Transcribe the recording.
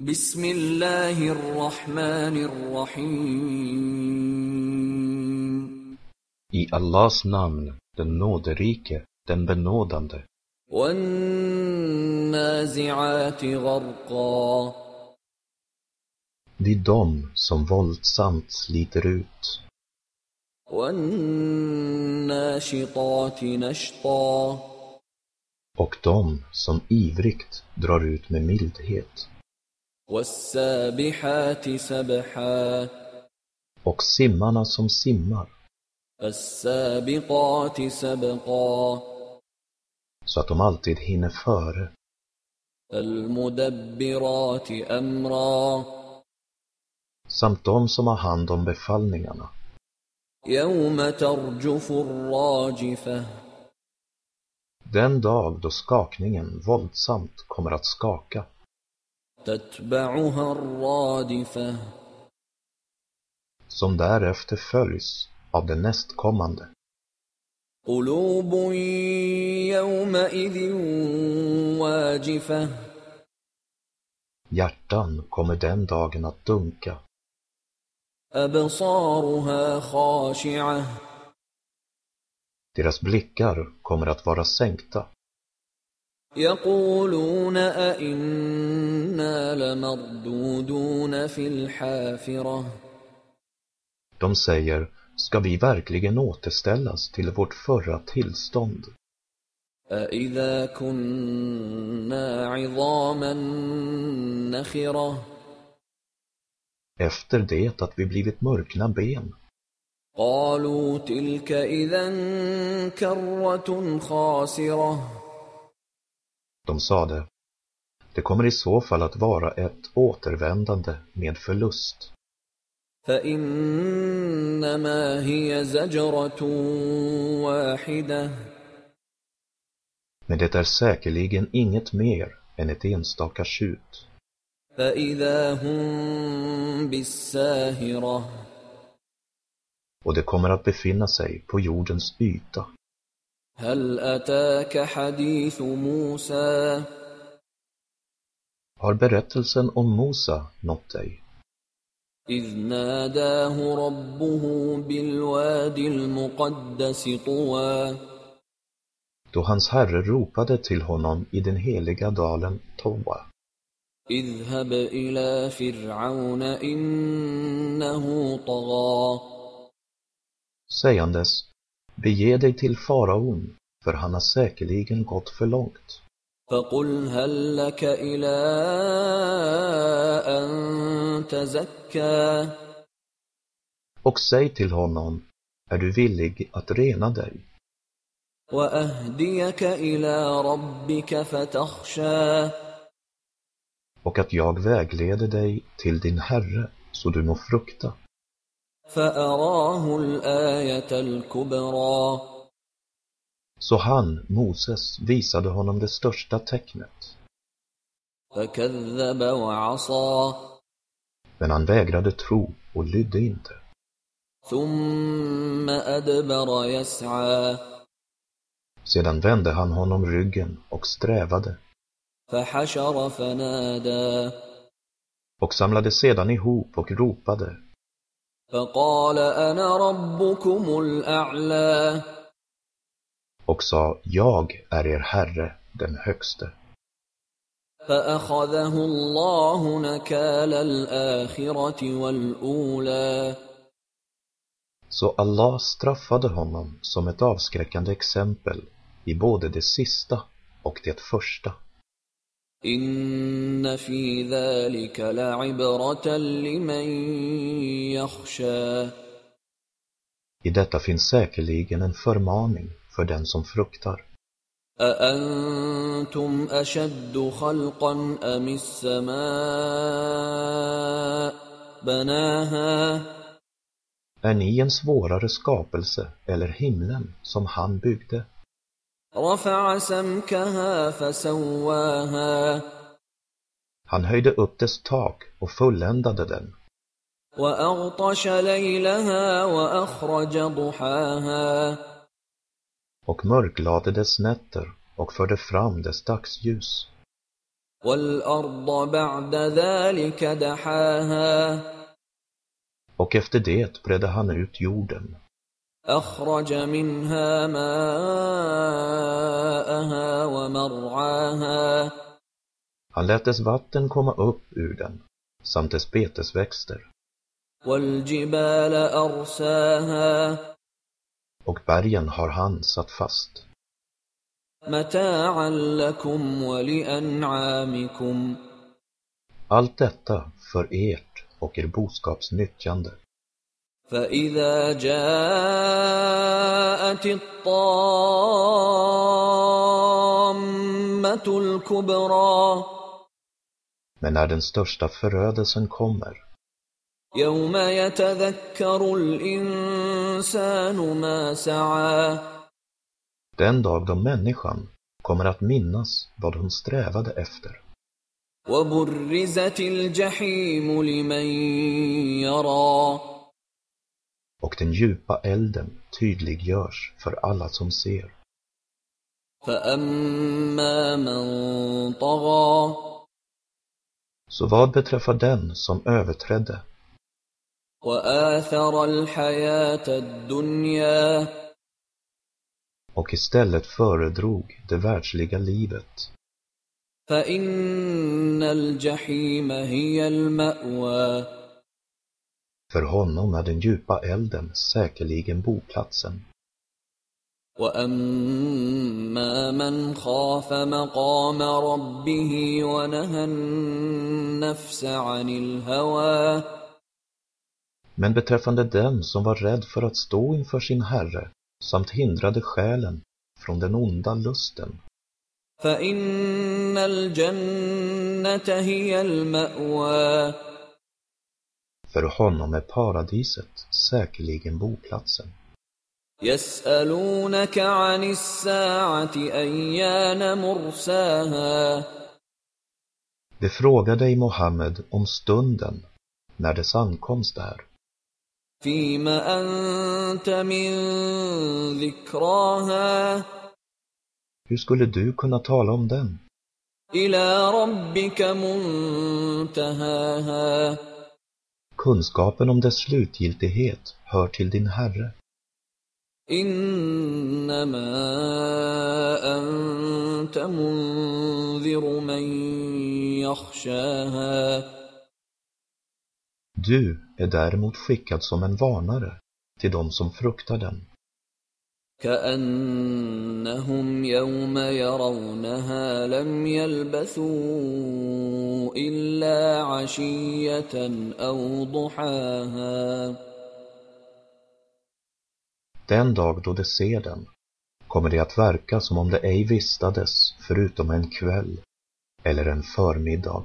بسم الله الرحمن الرحيم I Allahs namn, den nåderike, den benådande. والنازعات غرقا Vid dem som våldsamt sliter ut والناشطات نشطا och dem som ivrigt drar ut med mildhet والسابحات سبحا och simmarna som simmar فالسابقات سبقا så att de alltid hinner före فالمدبرات أمرا samt de som har hand om befallningarna يوم ترجف الراجفة den dag då skakningen våldsamt kommer att skaka som därefter följs av den nästkommande. Hjärtan kommer den dagen att dunka. Deras blickar kommer att vara sänkta. يقولون أئنا لمردودون في الحافرة De säger, ska vi verkligen återställas till vårt förra tillstånd? أإذا كنا عظاما نخرة Efter det att vi blivit mörkna ben, قالوا تلك إذا كرة خاسرة de sade, det kommer i så fall att vara ett återvändande med förlust. فإنما هي زجرة واحدة Men det är säkerligen inget mer än ett enstaka tjut. فإذا هم بالساهرة Och det kommer att befinna sig på jordens yta. هل أتاك حديث موسى Har berättelsen om Mosa nått dig? إذ ناداه ربه بالوادي المقدس طوى Då hans herre ropade till honom i den heliga dalen Toa. اذهب إلى فرعون إنه طغى sägandes Bege dig till faraon, för han har säkerligen gått för långt. فقل هل لك إلى أن تزكى Och säg till honom, är du villig att rena dig وأهديك إلى ربك فتخشى och att jag vägleder dig till din herre så du må frukta. فأراه الآية الكبرى Så han, Moses, visade honom det största tecknet. فكذب وعصى Men han vägrade tro och lydde inte. ثم أدبر يسعى Sedan vände han honom ryggen och strävade فحشر فنادى och samlade sedan ihop och ropade فقال أنا ربكم الأعلى och sa, jag är er herre, den högste. فأخذه الله نكال الآخرة والأولى Så Allah straffade honom som ett avskräckande exempel i både det sista och det första. إن في ذلك لعبرة لمن يخشى I detta finns säkerligen en förmaning för den som fruktar. أأنتم أشد خلقا أم السماء بناها Är ni en svårare skapelse eller himlen som han byggde? Han höjde upp dess tak och fulländade den. Och mörklade dess nätter och förde fram dess dagsljus. Och efter det bredde han ut jorden. أخرج منها ماءها ومرعاها Han lät dess vatten komma upp ur den, samt dess betesväxter. والجبال أرساها Och bergen har han satt fast. متاعا لكم ولأنعامكم Allt detta för ert och er boskaps nyttjande. فإذا جاءت الطامة الكبرى Men när den största förödelsen kommer, يوم يتذكر الإنسان ما سعى den dag då människan kommer att minnas vad hon strävade efter. وبرزت الجحيم لمن يرى och den djupa elden tydliggörs för alla som ser. فأما من طغى Så vad beträffar den som överträdde وآثر الحياة الدنيا och istället föredrog det världsliga livet, فإن الجحيم هي المأوى för honom är den djupa elden säkerligen boplatsen. وأما من خاف مقام ربه ونهى النفس عن الهوى Men beträffande den som var rädd för att stå inför sin Herre samt hindrade själen från den onda lusten, فإن الجنة هي المأوى för honom är paradiset säkerligen boplatsen. يسألونك عن الساعة أيان مرساها De frågar dig, Mohammed, om stunden, när dess ankomst är. فيم أنت من ذكراها Hur skulle du kunna tala om den? إلى ربك منتهاها Kunskapen om dess slutgiltighet hör till din Herre. إنما أنت منذر من يخشاها Du är däremot skickad som en varnare till dem som fruktar den. كأنهم يوم يرونها لم يلبثوا إلا عشية أو ضحاها Den dag då de ser den kommer det att verka som om det ej vistades förutom en kväll eller en förmiddag.